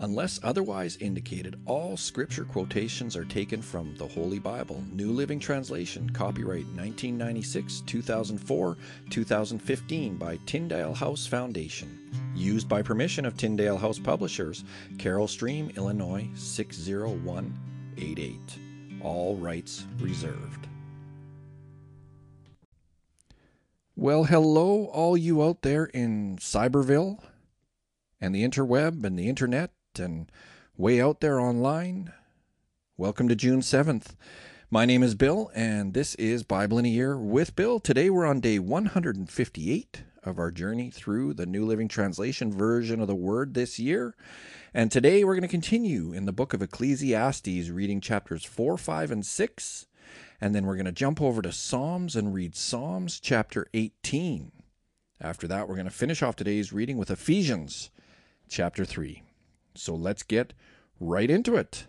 Unless otherwise indicated, all scripture quotations are taken from the Holy Bible, New Living Translation, copyright 1996, 2004, 2015 by Tyndale House Foundation. Used by permission of Tyndale House Publishers, Carol Stream, Illinois 60188. All rights reserved. Well, hello, all you out there in Cyberville and the interweb and the internet and way out there online. Welcome to June 7th. My name is Bill, and this is Bible in a Year with Bill. Today we're on day 158 of our journey through the New Living Translation version of the Word this year. And today we're going to continue in the book of Ecclesiastes, reading chapters 4, 5, and 6. And then we're going to jump over to Psalms and read Psalms chapter 18. After that, we're going to finish off today's reading with Ephesians chapter 3. So let's get right into it.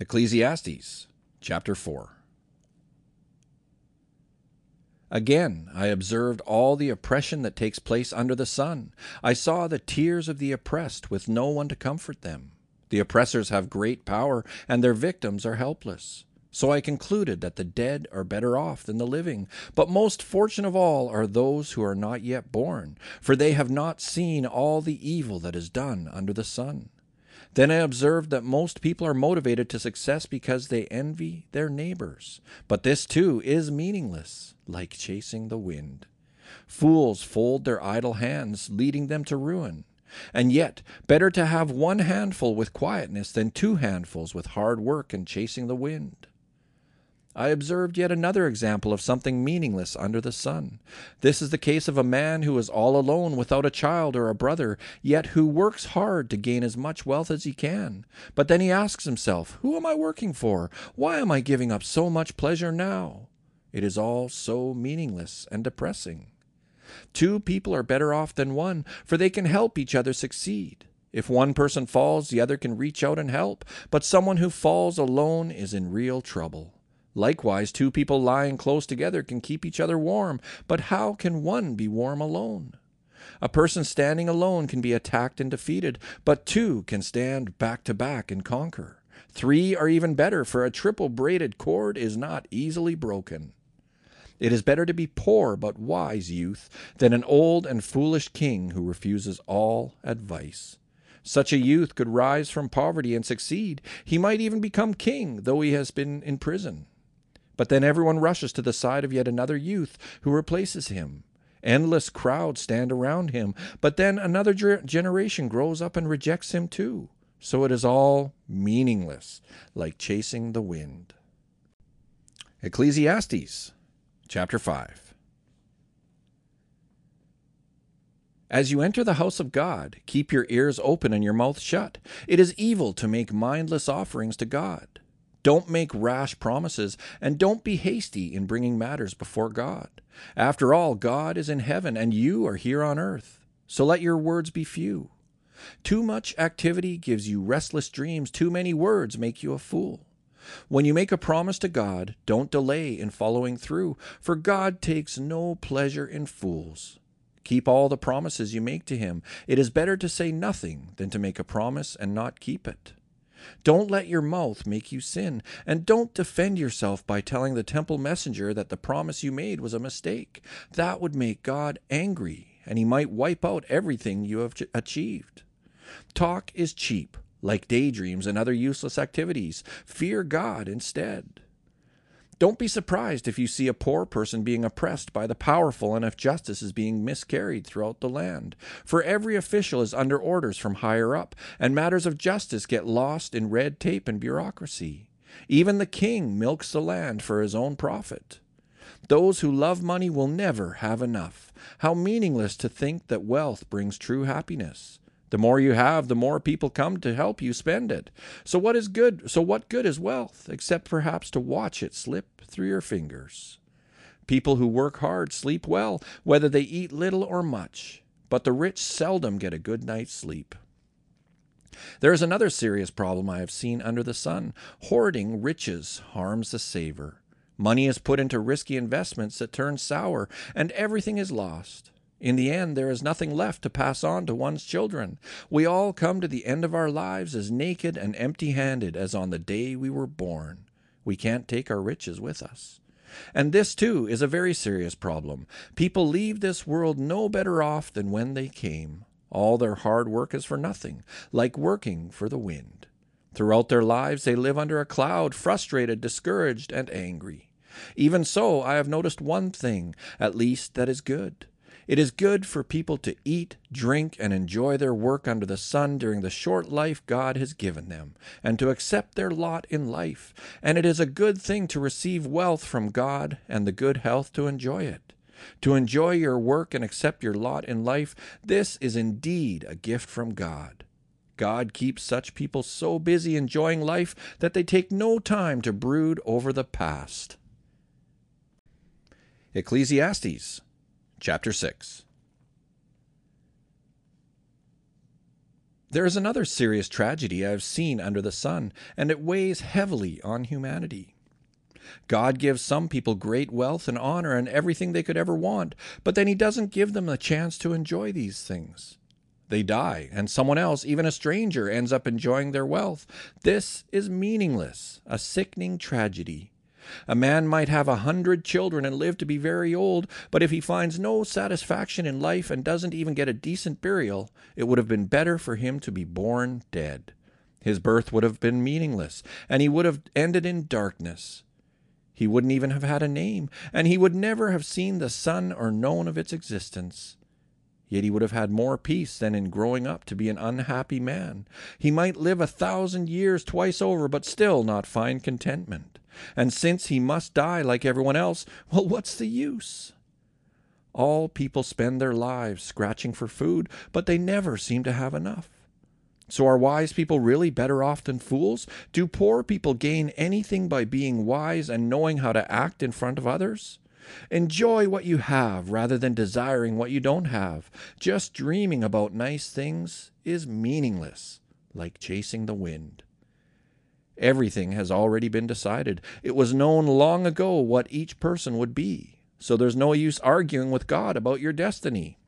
Ecclesiastes chapter 4. Again, I observed all the oppression that takes place under the sun. I saw the tears of the oppressed with no one to comfort them. The oppressors have great power, and their victims are helpless. So I concluded that the dead are better off than the living. But most fortunate of all are those who are not yet born, for they have not seen all the evil that is done under the sun. Then I observed that most people are motivated to success because they envy their neighbors. But this too is meaningless, like chasing the wind. Fools fold their idle hands, leading them to ruin. And yet, better to have one handful with quietness than two handfuls with hard work and chasing the wind. I observed yet another example of something meaningless under the sun. This is the case of a man who is all alone without a child or a brother, yet who works hard to gain as much wealth as he can. But then he asks himself, Who am I working for? Why am I giving up so much pleasure now? It is all so meaningless and depressing. Two people are better off than one, for they can help each other succeed. If one person falls, the other can reach out and help, but someone who falls alone is in real trouble. Likewise, two people lying close together can keep each other warm, but how can one be warm alone? A person standing alone can be attacked and defeated, but two can stand back to back and conquer. Three are even better, for a triple braided cord is not easily broken. It is better to be poor but wise youth than an old and foolish king who refuses all advice. Such a youth could rise from poverty and succeed. He might even become king, though he has been in prison. But then everyone rushes to the side of yet another youth who replaces him. Endless crowds stand around him, but then another ger- generation grows up and rejects him too. So it is all meaningless, like chasing the wind. Ecclesiastes chapter 5. As you enter the house of God, keep your ears open and your mouth shut. It is evil to make mindless offerings to God. Don't make rash promises, and don't be hasty in bringing matters before God. After all, God is in heaven, and you are here on earth. So let your words be few. Too much activity gives you restless dreams. Too many words make you a fool. When you make a promise to God, don't delay in following through, for God takes no pleasure in fools. Keep all the promises you make to Him. It is better to say nothing than to make a promise and not keep it. Don't let your mouth make you sin, and don't defend yourself by telling the temple messenger that the promise you made was a mistake. That would make God angry, and he might wipe out everything you have achieved. Talk is cheap, like daydreams and other useless activities. Fear God instead. Don't be surprised if you see a poor person being oppressed by the powerful and if justice is being miscarried throughout the land. For every official is under orders from higher up, and matters of justice get lost in red tape and bureaucracy. Even the king milks the land for his own profit. Those who love money will never have enough. How meaningless to think that wealth brings true happiness. The more you have, the more people come to help you spend it. So what is good? So what good is wealth except perhaps to watch it slip through your fingers? People who work hard sleep well, whether they eat little or much, but the rich seldom get a good night's sleep. There is another serious problem I have seen under the sun. Hoarding riches harms the saver. Money is put into risky investments that turn sour, and everything is lost. In the end, there is nothing left to pass on to one's children. We all come to the end of our lives as naked and empty handed as on the day we were born. We can't take our riches with us. And this, too, is a very serious problem. People leave this world no better off than when they came. All their hard work is for nothing, like working for the wind. Throughout their lives, they live under a cloud, frustrated, discouraged, and angry. Even so, I have noticed one thing, at least, that is good. It is good for people to eat, drink, and enjoy their work under the sun during the short life God has given them, and to accept their lot in life. And it is a good thing to receive wealth from God and the good health to enjoy it. To enjoy your work and accept your lot in life, this is indeed a gift from God. God keeps such people so busy enjoying life that they take no time to brood over the past. Ecclesiastes Chapter 6 There is another serious tragedy I have seen under the sun, and it weighs heavily on humanity. God gives some people great wealth and honor and everything they could ever want, but then He doesn't give them a chance to enjoy these things. They die, and someone else, even a stranger, ends up enjoying their wealth. This is meaningless, a sickening tragedy. A man might have a hundred children and live to be very old, but if he finds no satisfaction in life and doesn't even get a decent burial, it would have been better for him to be born dead. His birth would have been meaningless, and he would have ended in darkness. He wouldn't even have had a name, and he would never have seen the sun or known of its existence. Yet he would have had more peace than in growing up to be an unhappy man. He might live a thousand years twice over, but still not find contentment. And since he must die like everyone else, well, what's the use? All people spend their lives scratching for food, but they never seem to have enough. So are wise people really better off than fools? Do poor people gain anything by being wise and knowing how to act in front of others? Enjoy what you have rather than desiring what you don't have. Just dreaming about nice things is meaningless, like chasing the wind. Everything has already been decided. It was known long ago what each person would be. So there's no use arguing with God about your destiny.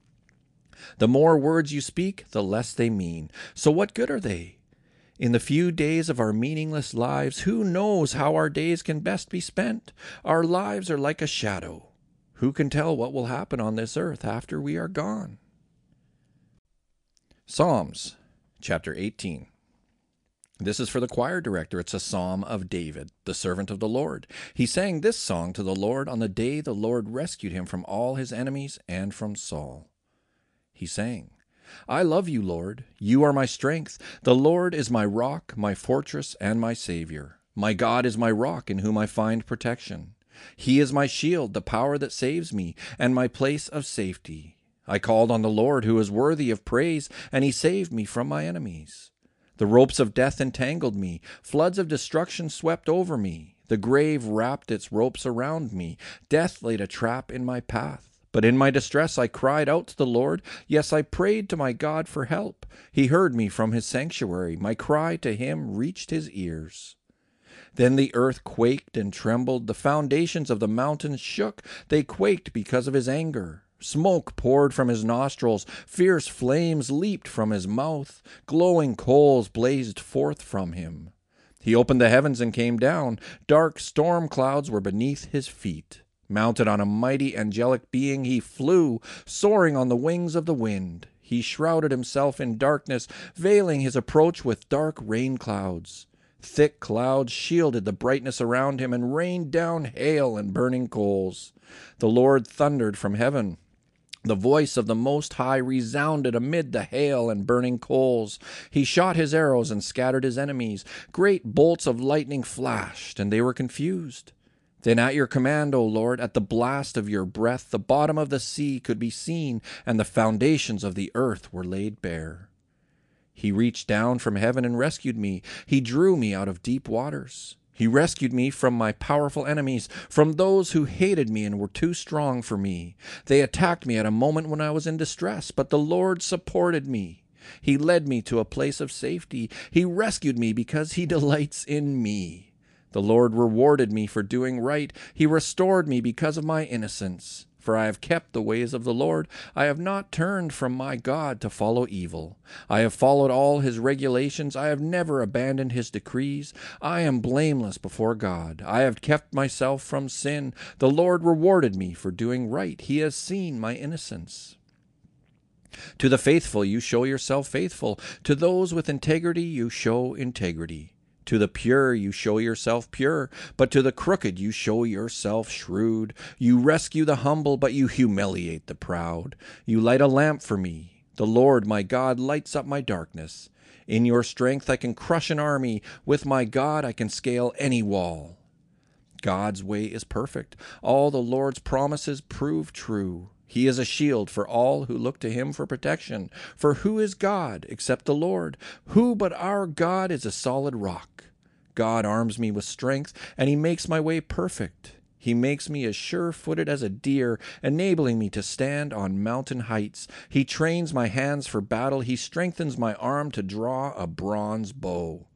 The more words you speak, the less they mean. So what good are they? In the few days of our meaningless lives, who knows how our days can best be spent? Our lives are like a shadow. Who can tell what will happen on this earth after we are gone? Psalms chapter 18. This is for the choir director. It's a psalm of David, the servant of the Lord. He sang this song to the Lord on the day the Lord rescued him from all his enemies and from Saul. He sang, I love you, Lord. You are my strength. The Lord is my rock, my fortress, and my Savior. My God is my rock in whom I find protection. He is my shield, the power that saves me, and my place of safety. I called on the Lord, who is worthy of praise, and he saved me from my enemies. The ropes of death entangled me. Floods of destruction swept over me. The grave wrapped its ropes around me. Death laid a trap in my path. But in my distress I cried out to the Lord. Yes, I prayed to my God for help. He heard me from his sanctuary. My cry to him reached his ears. Then the earth quaked and trembled. The foundations of the mountains shook. They quaked because of his anger. Smoke poured from his nostrils, fierce flames leaped from his mouth, glowing coals blazed forth from him. He opened the heavens and came down. Dark storm clouds were beneath his feet. Mounted on a mighty angelic being, he flew, soaring on the wings of the wind. He shrouded himself in darkness, veiling his approach with dark rain clouds. Thick clouds shielded the brightness around him and rained down hail and burning coals. The Lord thundered from heaven. The voice of the Most High resounded amid the hail and burning coals. He shot his arrows and scattered his enemies. Great bolts of lightning flashed, and they were confused. Then at your command, O Lord, at the blast of your breath, the bottom of the sea could be seen, and the foundations of the earth were laid bare. He reached down from heaven and rescued me. He drew me out of deep waters. He rescued me from my powerful enemies, from those who hated me and were too strong for me. They attacked me at a moment when I was in distress, but the Lord supported me. He led me to a place of safety. He rescued me because he delights in me. The Lord rewarded me for doing right. He restored me because of my innocence. For I have kept the ways of the Lord. I have not turned from my God to follow evil. I have followed all his regulations. I have never abandoned his decrees. I am blameless before God. I have kept myself from sin. The Lord rewarded me for doing right. He has seen my innocence. To the faithful you show yourself faithful. To those with integrity you show integrity. To the pure you show yourself pure, but to the crooked you show yourself shrewd. You rescue the humble, but you humiliate the proud. You light a lamp for me. The Lord my God lights up my darkness. In your strength I can crush an army. With my God I can scale any wall. God's way is perfect. All the Lord's promises prove true. He is a shield for all who look to him for protection. For who is God except the Lord? Who but our God is a solid rock? God arms me with strength, and he makes my way perfect. He makes me as sure footed as a deer, enabling me to stand on mountain heights. He trains my hands for battle. He strengthens my arm to draw a bronze bow.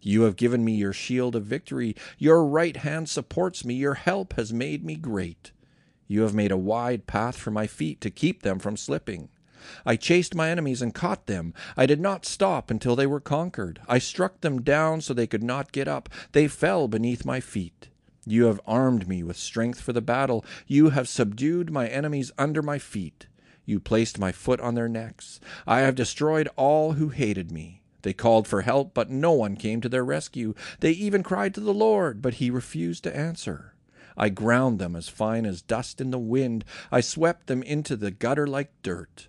You have given me your shield of victory. Your right hand supports me. Your help has made me great. You have made a wide path for my feet to keep them from slipping. I chased my enemies and caught them. I did not stop until they were conquered. I struck them down so they could not get up. They fell beneath my feet. You have armed me with strength for the battle. You have subdued my enemies under my feet. You placed my foot on their necks. I have destroyed all who hated me. They called for help, but no one came to their rescue. They even cried to the Lord, but he refused to answer. I ground them as fine as dust in the wind. I swept them into the gutter like dirt.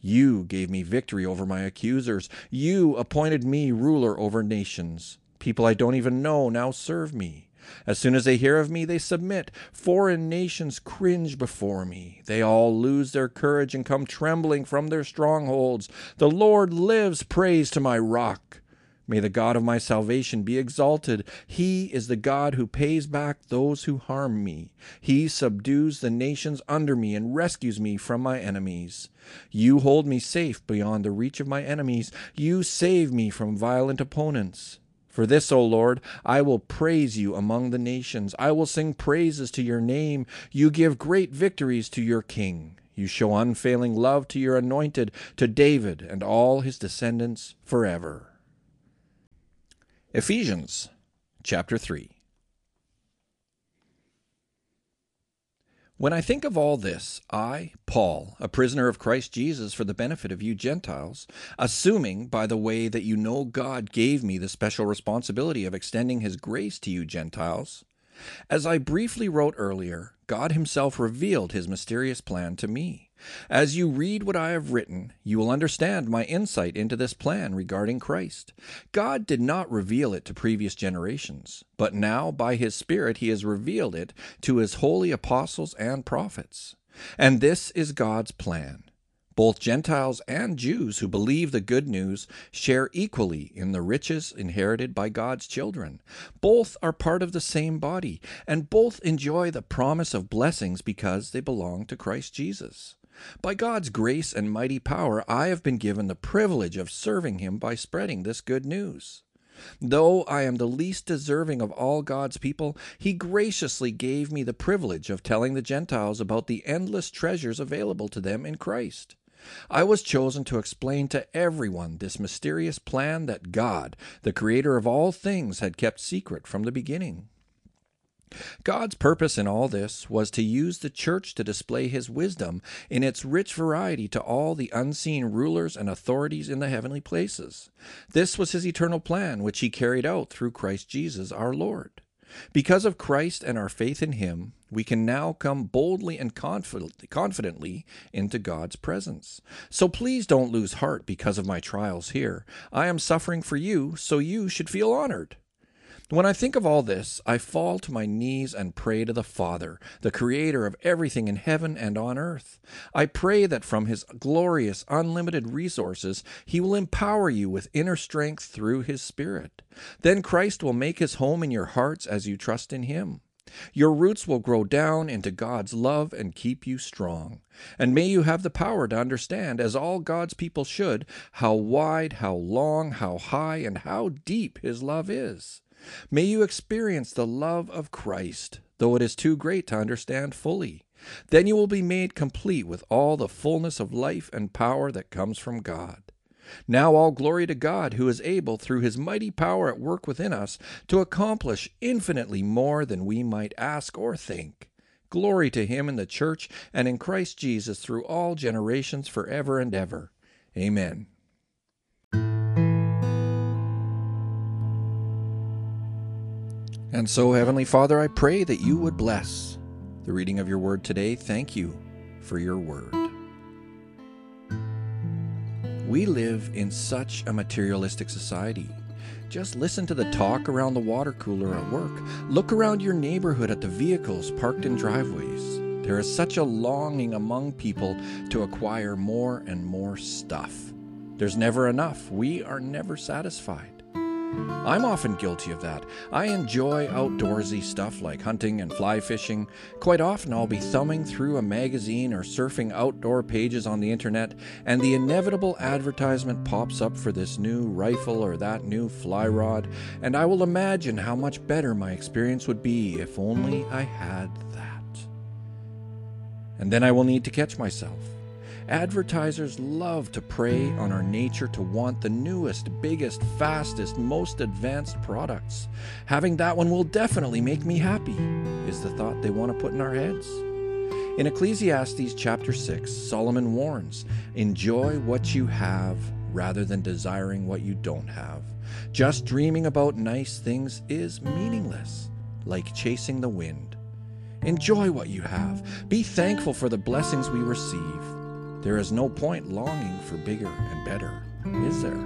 You gave me victory over my accusers. You appointed me ruler over nations. People I don't even know now serve me. As soon as they hear of me, they submit. Foreign nations cringe before me. They all lose their courage and come trembling from their strongholds. The Lord lives, praise to my rock. May the God of my salvation be exalted. He is the God who pays back those who harm me. He subdues the nations under me and rescues me from my enemies. You hold me safe beyond the reach of my enemies. You save me from violent opponents. For this, O Lord, I will praise you among the nations. I will sing praises to your name. You give great victories to your king. You show unfailing love to your anointed, to David and all his descendants forever. Ephesians chapter 3. When I think of all this, I, Paul, a prisoner of Christ Jesus for the benefit of you Gentiles, assuming, by the way, that you know God gave me the special responsibility of extending his grace to you Gentiles, as I briefly wrote earlier, God himself revealed his mysterious plan to me. As you read what I have written, you will understand my insight into this plan regarding Christ. God did not reveal it to previous generations, but now by His Spirit He has revealed it to His holy apostles and prophets. And this is God's plan. Both Gentiles and Jews who believe the good news share equally in the riches inherited by God's children. Both are part of the same body, and both enjoy the promise of blessings because they belong to Christ Jesus. By God's grace and mighty power, I have been given the privilege of serving Him by spreading this good news. Though I am the least deserving of all God's people, He graciously gave me the privilege of telling the Gentiles about the endless treasures available to them in Christ. I was chosen to explain to everyone this mysterious plan that God, the Creator of all things, had kept secret from the beginning. God's purpose in all this was to use the church to display his wisdom in its rich variety to all the unseen rulers and authorities in the heavenly places. This was his eternal plan, which he carried out through Christ Jesus our Lord. Because of Christ and our faith in him, we can now come boldly and confidently into God's presence. So please don't lose heart because of my trials here. I am suffering for you, so you should feel honored. When I think of all this, I fall to my knees and pray to the Father, the Creator of everything in heaven and on earth. I pray that from His glorious, unlimited resources, He will empower you with inner strength through His Spirit. Then Christ will make His home in your hearts as you trust in Him. Your roots will grow down into God's love and keep you strong. And may you have the power to understand, as all God's people should, how wide, how long, how high, and how deep His love is. May you experience the love of Christ, though it is too great to understand fully. Then you will be made complete with all the fullness of life and power that comes from God. Now all glory to God, who is able, through his mighty power at work within us, to accomplish infinitely more than we might ask or think. Glory to him in the church and in Christ Jesus through all generations forever and ever. Amen. And so, Heavenly Father, I pray that you would bless the reading of your word today. Thank you for your word. We live in such a materialistic society. Just listen to the talk around the water cooler at work. Look around your neighborhood at the vehicles parked in driveways. There is such a longing among people to acquire more and more stuff. There's never enough. We are never satisfied. I'm often guilty of that. I enjoy outdoorsy stuff like hunting and fly fishing. Quite often, I'll be thumbing through a magazine or surfing outdoor pages on the internet, and the inevitable advertisement pops up for this new rifle or that new fly rod, and I will imagine how much better my experience would be if only I had that. And then I will need to catch myself. Advertisers love to prey on our nature to want the newest, biggest, fastest, most advanced products. Having that one will definitely make me happy, is the thought they want to put in our heads. In Ecclesiastes chapter 6, Solomon warns enjoy what you have rather than desiring what you don't have. Just dreaming about nice things is meaningless, like chasing the wind. Enjoy what you have. Be thankful for the blessings we receive. There is no point longing for bigger and better, is there?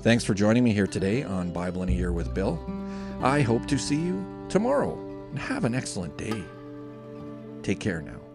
Thanks for joining me here today on Bible in a Year with Bill. I hope to see you tomorrow. And have an excellent day. Take care now.